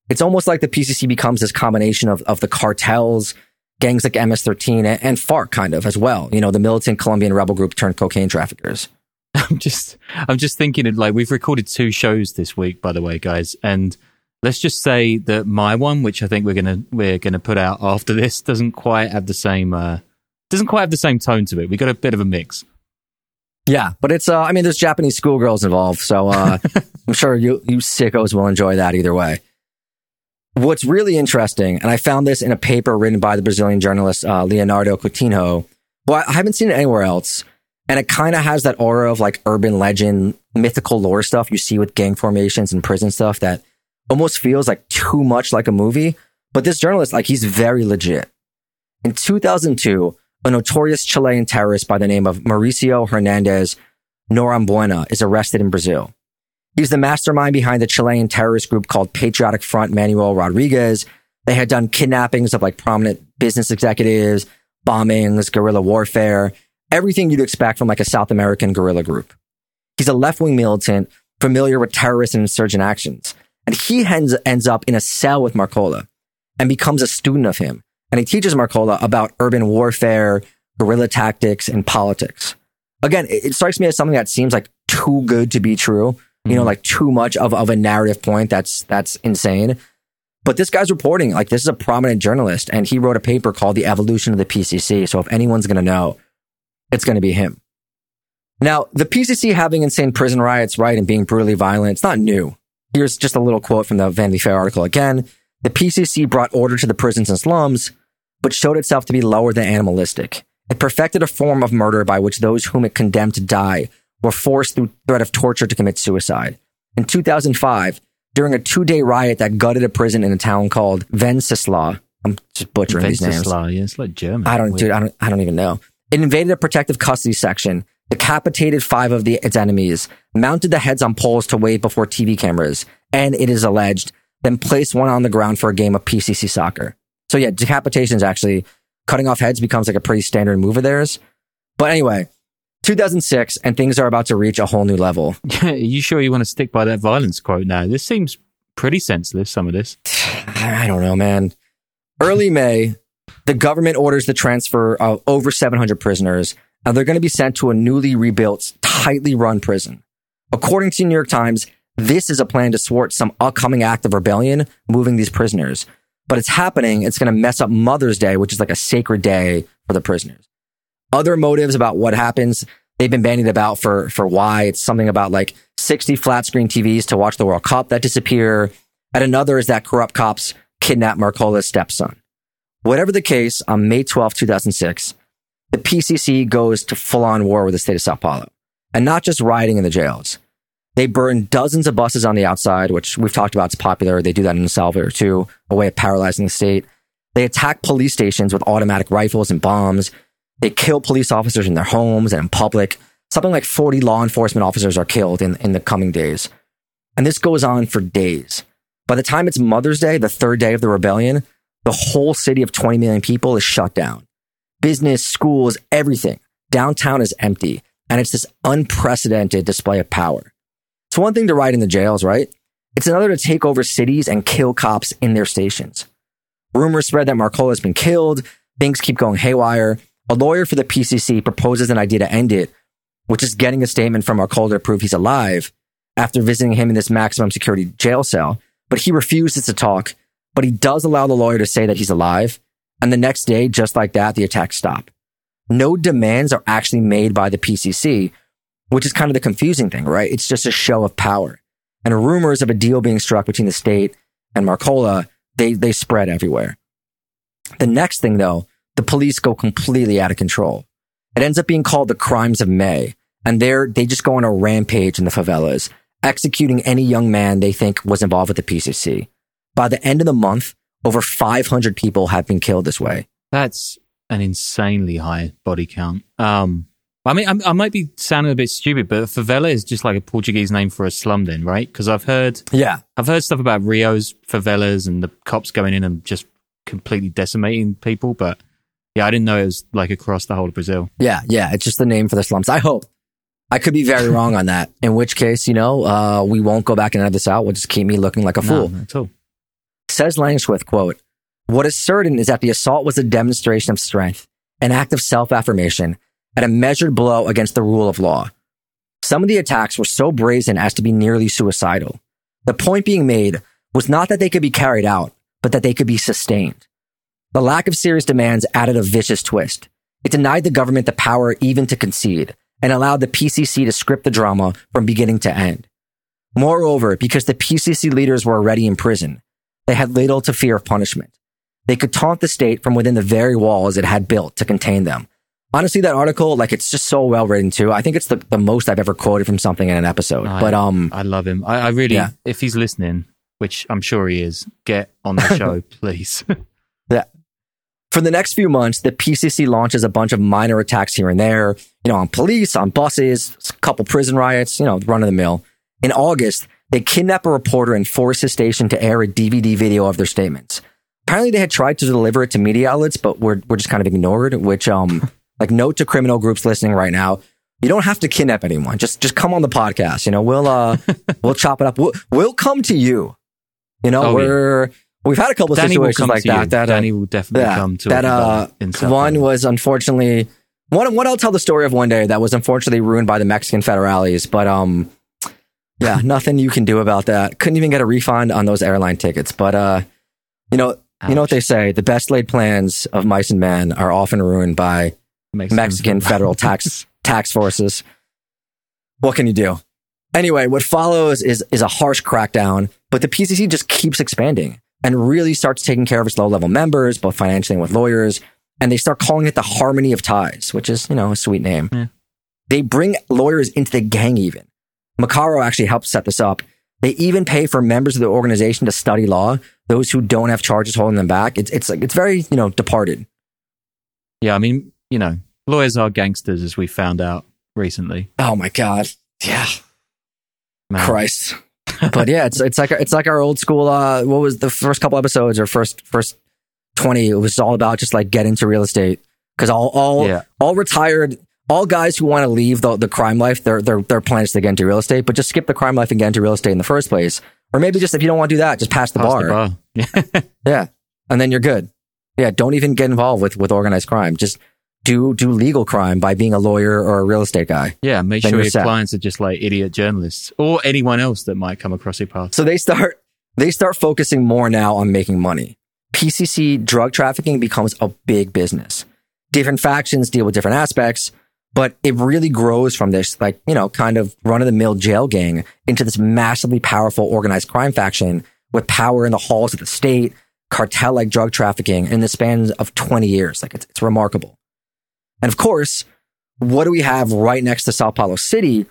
It's almost like the PCC becomes this combination of, of the cartels, gangs like MS-13 and, and FARC kind of as well. You know, the militant Colombian rebel group turned cocaine traffickers. I'm just, I'm just thinking of like, we've recorded two shows this week, by the way, guys. And let's just say that my one, which I think we're gonna we're gonna put out after this, doesn't quite have the same uh, doesn't quite have the same tone to it. We got a bit of a mix. Yeah, but it's uh, I mean, there's Japanese schoolgirls involved, so uh, I'm sure you you sickos will enjoy that either way. What's really interesting, and I found this in a paper written by the Brazilian journalist uh, Leonardo Coutinho. but I haven't seen it anywhere else, and it kind of has that aura of like urban legend, mythical lore stuff you see with gang formations and prison stuff that almost feels like too much like a movie. But this journalist, like, he's very legit. In 2002, a notorious Chilean terrorist by the name of Mauricio Hernandez Norambuena is arrested in Brazil. He's the mastermind behind the Chilean terrorist group called Patriotic Front Manuel Rodriguez. They had done kidnappings of like prominent business executives, bombings, guerrilla warfare, everything you'd expect from like a South American guerrilla group. He's a left wing militant familiar with terrorist and insurgent actions. And he ends, ends up in a cell with Marcola and becomes a student of him. And he teaches Marcola about urban warfare, guerrilla tactics, and politics. Again, it, it strikes me as something that seems like too good to be true. You know, mm-hmm. like too much of, of a narrative point that's that's insane. But this guy's reporting, like this is a prominent journalist, and he wrote a paper called The Evolution of the PCC. So if anyone's gonna know, it's gonna be him. Now, the PCC having insane prison riots, right, and being brutally violent, it's not new. Here's just a little quote from the Vanity Fair article again. The PCC brought order to the prisons and slums, but showed itself to be lower than animalistic. It perfected a form of murder by which those whom it condemned to die were forced through threat of torture to commit suicide. In 2005, during a two-day riot that gutted a prison in a town called Venceslau, I'm just butchering these names. Yeah, it's like German. I don't, dude, I don't, I don't even know. It invaded a protective custody section, decapitated five of the, its enemies, mounted the heads on poles to wave before TV cameras, and it is alleged, then placed one on the ground for a game of PCC soccer. So yeah, decapitation is actually cutting off heads becomes like a pretty standard move of theirs. But anyway, 2006, and things are about to reach a whole new level. Are you sure you want to stick by that violence quote now? This seems pretty senseless, some of this. I don't know, man. Early May, the government orders the transfer of over 700 prisoners, and they're going to be sent to a newly rebuilt, tightly run prison. According to the New York Times, this is a plan to thwart some upcoming act of rebellion, moving these prisoners. But it's happening. It's going to mess up Mother's Day, which is like a sacred day for the prisoners. Other motives about what happens, they've been bandied about for, for why. It's something about like 60 flat screen TVs to watch the World Cup that disappear. And another is that corrupt cops kidnap Marcola's stepson. Whatever the case, on May 12, 2006, the PCC goes to full on war with the state of Sao Paulo and not just rioting in the jails. They burn dozens of buses on the outside, which we've talked about. It's popular. They do that in El Salvador too, a way of paralyzing the state. They attack police stations with automatic rifles and bombs. They kill police officers in their homes and in public. Something like 40 law enforcement officers are killed in, in the coming days. And this goes on for days. By the time it's Mother's Day, the third day of the rebellion, the whole city of 20 million people is shut down. Business, schools, everything. Downtown is empty. And it's this unprecedented display of power. It's one thing to ride in the jails, right? It's another to take over cities and kill cops in their stations. Rumors spread that Marcola has been killed. Things keep going haywire. A lawyer for the PCC proposes an idea to end it, which is getting a statement from Marcola to prove he's alive after visiting him in this maximum security jail cell. But he refuses to talk, but he does allow the lawyer to say that he's alive. And the next day, just like that, the attacks stop. No demands are actually made by the PCC, which is kind of the confusing thing, right? It's just a show of power. And rumors of a deal being struck between the state and Marcola, they, they spread everywhere. The next thing though, the police go completely out of control. It ends up being called the crimes of May. And they're, they just go on a rampage in the favelas, executing any young man they think was involved with the PCC. By the end of the month, over 500 people have been killed this way. That's an insanely high body count. Um, I mean, I, I might be sounding a bit stupid, but favela is just like a Portuguese name for a slum, then, right? Because I've heard, Yeah. I've heard stuff about Rio's favelas and the cops going in and just completely decimating people. But yeah, I didn't know it was like across the whole of Brazil. Yeah. Yeah. It's just the name for the slums. I hope. I could be very wrong on that. In which case, you know, uh, we won't go back and edit this out. We'll just keep me looking like a fool. not at all. Says Langewiesche, quote, What is certain is that the assault was a demonstration of strength, an act of self-affirmation, and a measured blow against the rule of law. Some of the attacks were so brazen as to be nearly suicidal. The point being made was not that they could be carried out, but that they could be sustained. The lack of serious demands added a vicious twist. It denied the government the power even to concede and allowed the PCC to script the drama from beginning to end. Moreover, because the PCC leaders were already in prison, they had little to fear of punishment. They could taunt the state from within the very walls it had built to contain them. Honestly, that article, like, it's just so well written too. I think it's the, the most I've ever quoted from something in an episode. I, but, um, I love him. I, I really, Yeah. if he's listening, which I'm sure he is, get on the show, please. For the next few months, the PCC launches a bunch of minor attacks here and there, you know, on police, on buses, a couple prison riots, you know, run of the mill. In August, they kidnap a reporter and force his station to air a DVD video of their statements. Apparently, they had tried to deliver it to media outlets, but were, were just kind of ignored, which, um, like note to criminal groups listening right now. You don't have to kidnap anyone. Just, just come on the podcast. You know, we'll, uh, we'll chop it up. We'll, we'll come to you. You know, Oh, yeah. We've had a couple of Danny will situations like to you. that. That, uh, Danny will definitely yeah, come to that. it, Uh, one was unfortunately one. One I'll tell the story of one day that was unfortunately ruined by the Mexican federales. But um, yeah, nothing you can do about that. Couldn't even get a refund on those airline tickets. But uh, you know, you know what they say: the best laid plans of mice and men are often ruined by Mexican, Mexican federal tax tax forces. What can you do? Anyway, what follows is is a harsh crackdown, but the PCC just keeps expanding and really starts taking care of its low level members, both financially and with lawyers. And they start calling it the Harmony of Ties, which is you know a sweet name. Yeah. They bring lawyers into the gang. Even Marcola actually helped set this up. They even pay for members of the organization to study law. Those who don't have charges holding them back. It's it's like it's very you know departed. Yeah, I mean, you know, lawyers are gangsters, as we found out recently. Oh my god. Yeah. Man. Christ. But yeah, it's it's like it's like our old school. Uh, what was the first couple episodes or first first twenty? It was all about just like get into real estate because all all Yeah. all retired. All guys who want to leave the, the crime life, their, their, their plan is to get into real estate, but just skip the crime life and get into real estate in the first place. Or maybe just if you don't want to do that, just pass the Pass bar. the bar. Yeah. Yeah. And then you're good. Yeah. Don't even get involved with, with organized crime. Just do, do legal crime by being a lawyer or a real estate guy. yeah, make sure your set. clients are just like idiot journalists or anyone else that might come across your path. So they start they start focusing more now on making money. PCC drug trafficking becomes a big business. Different factions deal with different aspects, but it really grows from this like, you know, kind of run of the mill jail gang into this massively powerful organized crime faction with power in the halls of the state, cartel like drug trafficking in the span of 20 years. Like it's, it's remarkable. And of course, what do we have right next to Sao Paulo City?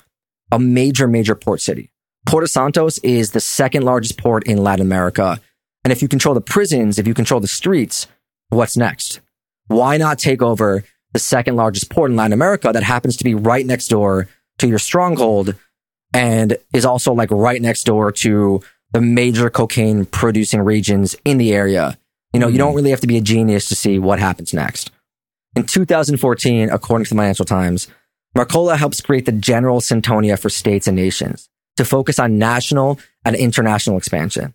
A major, major port city. Porto Santos is the second largest port in Latin America. And if you control the prisons, if you control the streets, what's next? Why not take over the second largest port in Latin America that happens to be right next door to your stronghold and is also like right next door to the major cocaine producing regions in the area? You know, you hmm. don't really have to be a genius to see what happens next. In 2014, according to the Financial Times, Marcola helps create the General Sintonia for states and nations to focus on national and international expansion.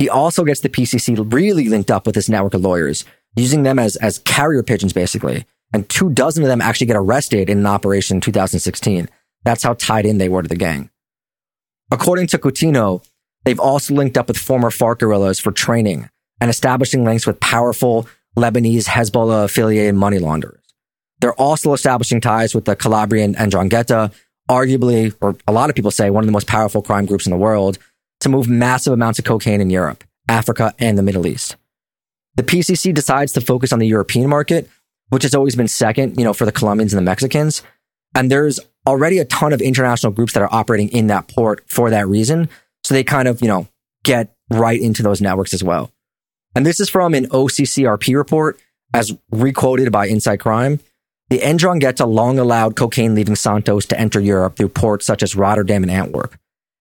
He also gets the PCC really linked up with his network of lawyers, using them as, as carrier pigeons, basically. And two dozen of them actually get arrested in an operation in 2016. That's how tied in they were to the gang. According to Coutinho, they've also linked up with former FARC guerrillas for training and establishing links with powerful Lebanese Hezbollah affiliated money launderers. They're also establishing ties with the Calabrian and Ndrangheta, arguably, or a lot of people say, one of the most powerful crime groups in the world, to move massive amounts of cocaine in Europe, Africa, and the Middle East. The PCC decides to focus on the European market, which has always been second, you know, for the Colombians and the Mexicans. And there's already a ton of international groups that are operating in that port for that reason. So they kind of, you know, get right into those networks as well. And this is from an OCCRP report, as requoted by InSight Crime. The Ndrangheta long allowed cocaine leaving Santos to enter Europe through ports such as Rotterdam and Antwerp,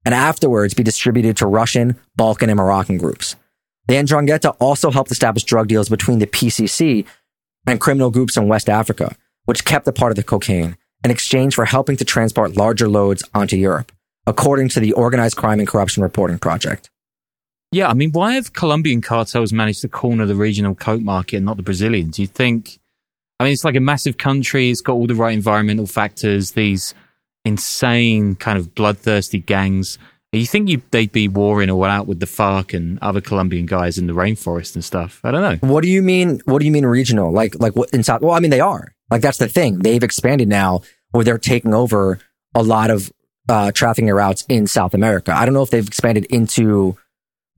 and afterwards be distributed to Russian, Balkan, and Moroccan groups. The Ndrangheta also helped establish drug deals between the PCC and criminal groups in West Africa, which kept a part of the cocaine in exchange for helping to transport larger loads onto Europe, according to the Organized Crime and Corruption Reporting Project. Yeah, I mean, why have Colombian cartels managed to corner the regional coke market and not the Brazilians? You think? I mean, it's like a massive country. It's got all the right environmental factors. These insane kind of bloodthirsty gangs. You think you, they'd be warring all out with the FARC and other Colombian guys in the rainforest and stuff? I don't know. What do you mean? What do you mean regional? Like, like what in South? Well, I mean, they are. Like, that's the thing. They've expanded now where they're taking over a lot of uh, trafficking routes in South America. I don't know if they've expanded into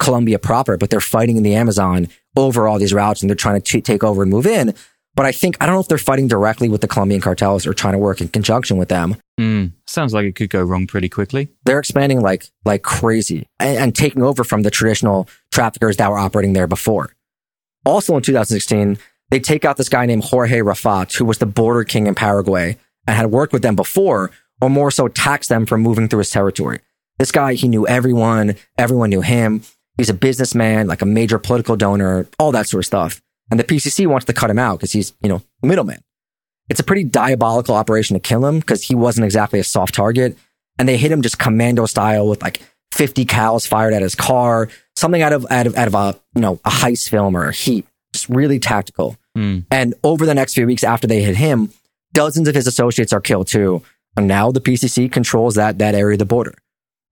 Colombia proper, but they're fighting in the Amazon over all these routes and they're trying to t- take over and move in. But I think, I don't know if they're fighting directly with the Colombian cartels or trying to work in conjunction with them. Mm, sounds like it could go wrong pretty quickly. They're expanding like, like crazy and, and taking over from the traditional traffickers that were operating there before. Also in 2016, they take out this guy named Jorge Rafaat, who was the border king in Paraguay and had worked with them before, or more so taxed them for moving through his territory. This guy, he knew everyone, everyone knew him. He's a businessman, like a major political donor, all that sort of stuff. And the PCC wants to cut him out because he's, you know, middleman. It's a pretty diabolical operation to kill him because he wasn't exactly a soft target. And they hit him just commando style with like 50 cows fired at his car, something out of, out of, out of a, you know, a heist film or a heat, just really tactical. Mm. And over the next few weeks after they hit him, dozens of his associates are killed too. And now the PCC controls that, that area of the border.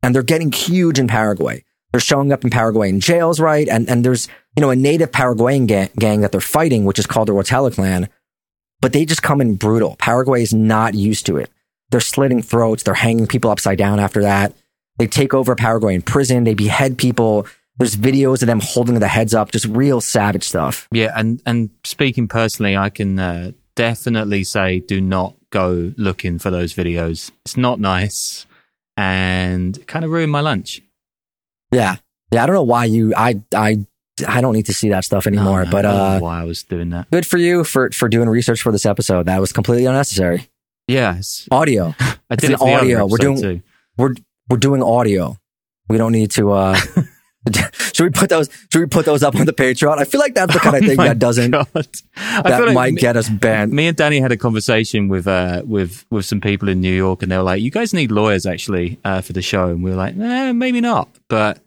And they're getting huge in Paraguay. They're showing up in Paraguayan jails, right? And, and there's, you know, a native Paraguayan gang, gang that they're fighting, which is called the Rotela clan. But they just come in brutal. Paraguay is not used to it. They're slitting throats. They're hanging people upside down after that. They take over Paraguayan prison. They behead people. There's videos of them holding the heads up, just real savage stuff. Yeah, and and speaking personally, I can uh, definitely say do not go looking for those videos. It's not nice and kind of ruined my lunch. Yeah. Yeah. I don't know why you, I, I, I don't need to see that stuff anymore, No, no, but, uh, why I was doing that. good for you for, for doing research for this episode. That was completely unnecessary. Yeah, Audio. I did an it audio. We're doing- too. We're, we're doing audio. We don't need to, uh, should we put those, should we put those up on the Patreon? I feel like that's the kind of Oh thing that doesn't, God. I that like might me- get us banned. Me and Danny had a conversation with uh, with with some people in New York, and they were like, "You guys need lawyers actually uh, for the show," and we were like, "Eh, maybe not." But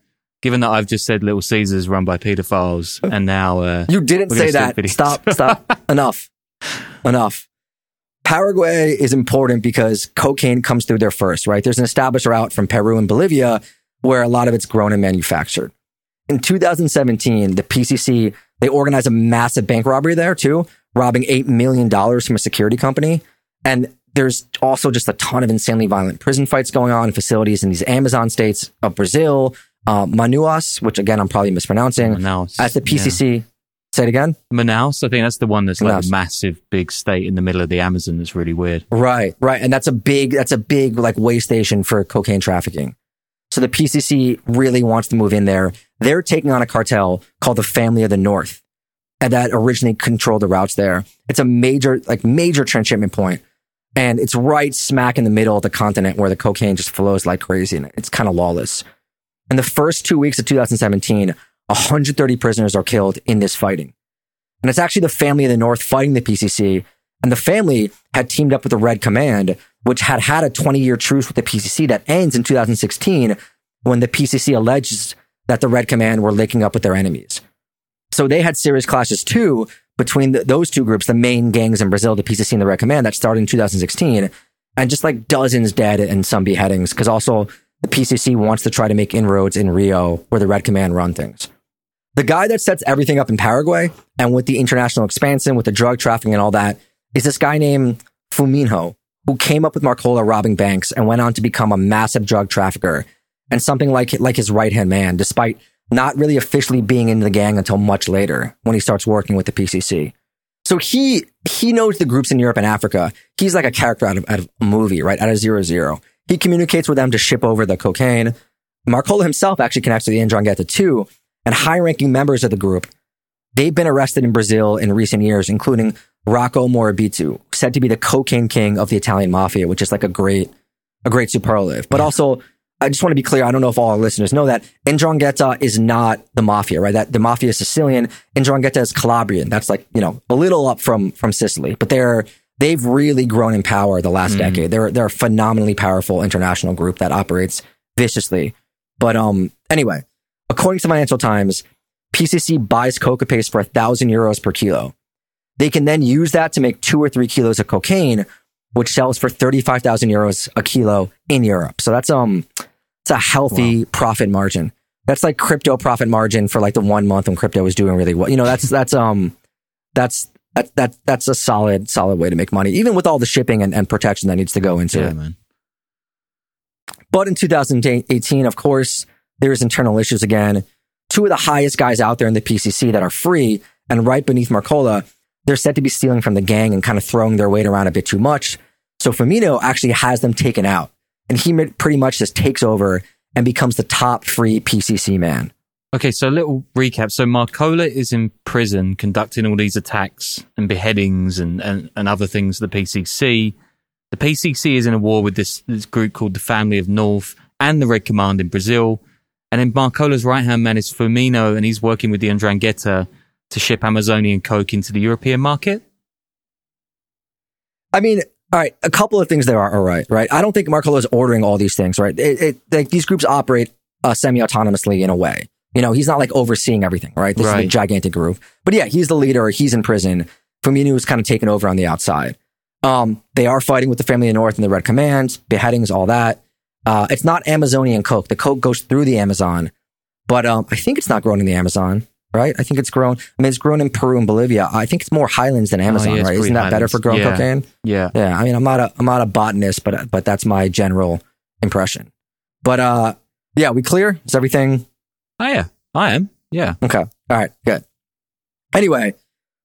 given that I've just said Little Caesars run by pedophiles, and now uh, You didn't say that. videos. Stop, stop. Enough. Enough. Paraguay is important because cocaine comes through there first, right? There's an established route from Peru and Bolivia where a lot of it's grown and manufactured. In 2017, the PCC, they organized a massive bank robbery there too, robbing $8 million from a security company. And there's also just a ton of insanely violent prison fights going on in facilities in these Amazon states of Brazil, uh, Manuas, which again, I'm probably mispronouncing. Manaus. As the PCC, say it again. Manaus, I think that's the one that's like Manaus. a massive big state in the middle of the Amazon. That's really weird. Right, right. And that's a big, that's a big like way station for cocaine trafficking. So the PCC really wants to move in there. They're taking on a cartel called the Family of the North and that originally controlled the routes there. It's a major, like major transshipment point, And it's right smack in the middle of the continent where the cocaine just flows like crazy and it's kind of lawless. In the first two weeks of 2017, 130 prisoners are killed in this fighting. And it's actually the family of the North fighting the PCC. And the family had teamed up with the Red Command, which had had a 20 year truce with the PCC that ends in 2016 when the PCC alleges that the Red Command were linking up with their enemies. So they had serious clashes too between the, those two groups, the main gangs in Brazil, the PCC and the Red Command that started in 2016 and just like dozens dead and some beheadings because also the PCC wants to try to make inroads in Rio where the Red Command run things. The guy that sets everything up in Paraguay and with the international expansion, with the drug trafficking and all that is this guy named Fuminho who came up with Marcola robbing banks and went on to become a massive drug trafficker and something like, like his right hand man, despite not really officially being in the gang until much later when he starts working with the PCC. So he, he knows the groups in Europe and Africa. He's like a character out of, out of a movie, right? Out of zero zero. He communicates with them to ship over the cocaine. Marcola himself actually connects to the Ndrangheta too, and high ranking members of the group. They've been arrested in Brazil in recent years, including Rocco Morabito, said to be the cocaine king of the Italian mafia, which is like a great, a great superlative. But also, I just want to be clear. I don't know if all our listeners know that Ndrangheta is not the mafia, right? That the mafia is Sicilian. Ndrangheta is Calabrian. That's like, you know, a little up from, from Sicily, but they're, they've really grown in power the last decade. They're, they're a phenomenally powerful international group that operates viciously. But, um, anyway, according to Financial Times, PCC buys coca paste for a thousand euros per kilo. They can then use that to make two or three kilos of cocaine, which sells for 35,000 euros a kilo in Europe. So that's, um, It's a healthy profit margin. That's like crypto profit margin for like the one month when crypto was doing really well. You know, that's that's um that's that, that that's a solid solid way to make money, even with all the shipping and, and protection that needs to go into Yeah, it. man. But in 2018, of course, there's internal issues again. Two of the highest guys out there in the PCC that are free and right beneath Marcola, they're said to be stealing from the gang and kind of throwing their weight around a bit too much. So Fuminho actually has them taken out and he pretty much just takes over and becomes the top free PCC man. Okay, so a little recap. So Marcola is in prison conducting all these attacks and beheadings and, and, and other things. The PCC. The PCC is in a war with this, this group called the Family of North and the Red Command in Brazil. And then Marcola's right hand man is Fuminho, and he's working with the Ndrangheta to ship Amazonian coke into the European market. I mean, all right, a couple of things there are all right, right? I don't think Marcola is ordering all these things, right? It, it, like these groups operate uh, semi-autonomously in a way. You know, he's not like overseeing everything, right? This is a gigantic group. But yeah, he's the leader. He's in prison. Fuminho is kind of taken over on the outside. Um, they are fighting with the family of the North and the Red Command, beheadings, all that. Uh, it's not Amazonian coke. The coke goes through the Amazon, but um, I think it's not grown in the Amazon, right? I think it's grown. I mean, it's grown in Peru and Bolivia. I think it's more highlands than Amazon, Oh, yeah, right? Isn't that better for growing Yeah. cocaine? Yeah. Yeah, I mean, I'm not a I'm not a botanist, but but that's my general impression. But uh, yeah, we clear? Is everything Oh, yeah. I am. Yeah. okay? All right, good. Anyway,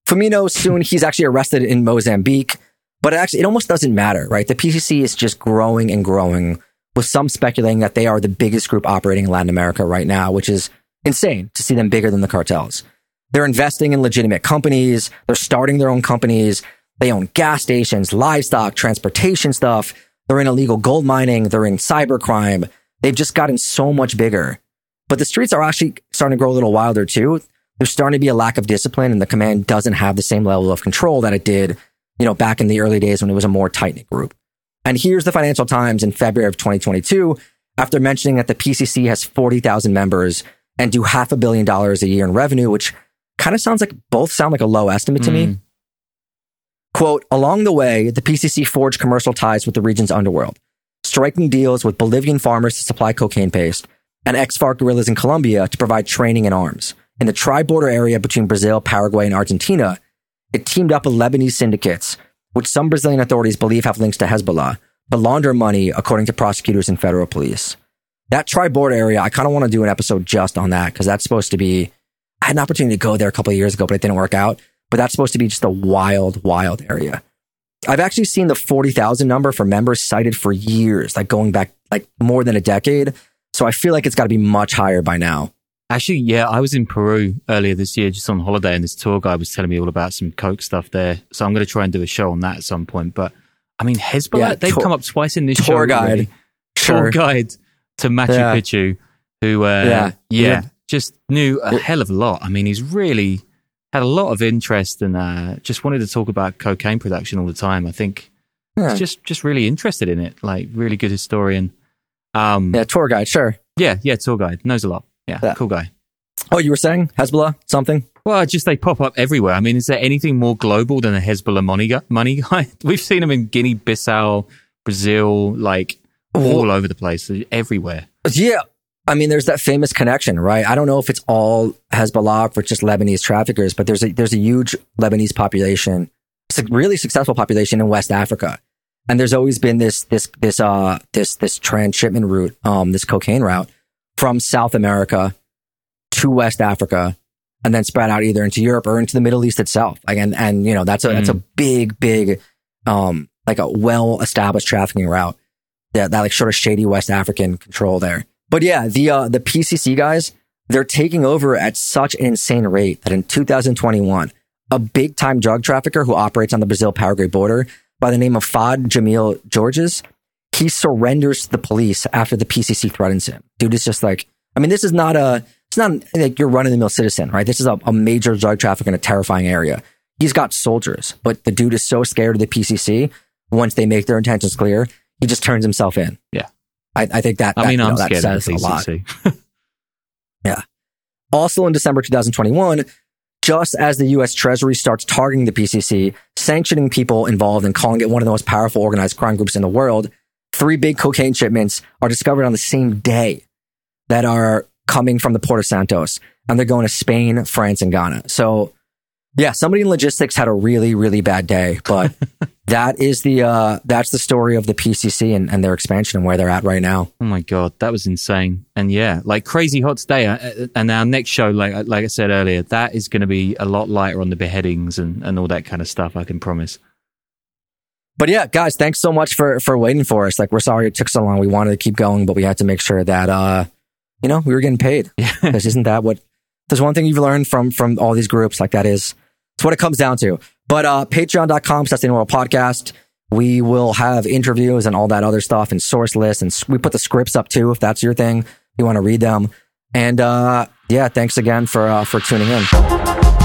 Fuminho soon he's actually arrested in Mozambique, but it actually it almost doesn't matter, right? The PCC is just growing and growing, with some speculating that they are the biggest group operating in Latin America right now, which is insane to see them bigger than the cartels. They're investing in legitimate companies. They're starting their own companies. They own gas stations, livestock, transportation stuff. They're in illegal gold mining. They're in cybercrime. They've just gotten so much bigger. But the streets are actually starting to grow a little wilder too. There's starting to be a lack of discipline and the command doesn't have the same level of control that it did, you know, back in the early days when it was a more tight knit group. And here's the Financial Times in February of 2022 after mentioning that the PCC has 40,000 members and do half a billion dollars a year in revenue, which kind of sounds like both sound like a low estimate to me. Mm. Quote, along the way, the PCC forged commercial ties with the region's underworld, striking deals with Bolivian farmers to supply cocaine paste and ex-FARC guerrillas in Colombia to provide training and arms. In the tri-border area between Brazil, Paraguay, and Argentina, it teamed up with Lebanese syndicates, which some Brazilian authorities believe have links to Hezbollah, to launder money, according to prosecutors and federal police. That tri-border area, I kind of want to do an episode just on that because that's supposed to be. I had an opportunity to go there a couple of years ago, but it didn't work out. But that's supposed to be just a wild, wild area. I've actually seen the 40,000 number for members cited for years, like going back like more than a decade. So I feel like it's got to be much higher by now. Actually, yeah, I was in Peru earlier this year, just on holiday, and this tour guide was telling me all about some coke stuff there. So I'm going to try and do a show on that at some point. But I mean, Hezbollah, Yeah, they've come up twice in this tour show. guide. already. Sure. Tour guide to Machu Yeah. Picchu, who, uh, Yeah. yeah, just knew a hell of a lot. I mean, he's really had a lot of interest and uh, just wanted to talk about cocaine production all the time. I think Yeah. he's just just really interested in it. Like, really good historian. Um, Yeah, tour guide, sure. yeah, yeah, tour guide knows a lot. Yeah, Yeah. cool guy. Oh, you were saying Hezbollah something? Well, just they pop up everywhere. I mean, is there anything more global than a Hezbollah money guy? Money guy? We've seen them in Guinea Bissau, Brazil, like all over the place, everywhere. Yeah. I mean, there's that famous connection, right? I don't know if it's all Hezbollah or just Lebanese traffickers, but there's a, there's a huge Lebanese population, it's a really successful population in West Africa. And there's always been this, this, this, uh, this, this transshipment route, um, this cocaine route from South America to West Africa and then spread out either into Europe or into the Middle East itself. Like, and, and, you know, that's a, that's a big, big, um, like a well established trafficking route that, that like sort of shady West African control there. But yeah, the, uh, the PCC guys, they're taking over at such an insane rate that in 2021, a big time drug trafficker who operates on the Brazil Paraguay border by the name of Fahd Jamil Georges, he surrenders to the police after the PCC threatens him. Dude, it's just like, I mean, this is not a, it's not like you're running the mill citizen, right? This is a, a major drug trafficker in a terrifying area. He's got soldiers, but the dude is so scared of the PCC. Once they make their intentions clear, he just turns himself in. Yeah. I, I think that, I that, mean, you know, I'm that scared of says the a lot. PCC. Also in December 2021, just as the US Treasury starts targeting the PCC, sanctioning people involved and calling it one of the most powerful organized crime groups in the world, three big cocaine shipments are discovered on the same day that are coming from the Port of Santos and they're going to Spain, France, and Ghana. So yeah, somebody in logistics had a really, really bad day, but that is the, uh, that's the story of the PCC and, and their expansion and where they're at right now. Oh my God, that was insane. And yeah, like crazy hot today. Uh, and our next show, like, like I said earlier, that is going to be a lot lighter on the beheadings and, and all that kind of stuff. I can promise. But yeah, guys, thanks so much for, for waiting for us. Like, we're sorry it took so long. We wanted to keep going, but we had to make sure that, uh, you know, we were getting paid. Because isn't that what, there's one thing you've learned from, from all these groups. Like that is, it's what it comes down to. But, uh, patreon.com slash the world podcast. We will have interviews and all that other stuff and source lists. And we put the scripts up too, if that's your thing. You want to read them. And, uh, yeah, thanks again for, uh, for tuning in.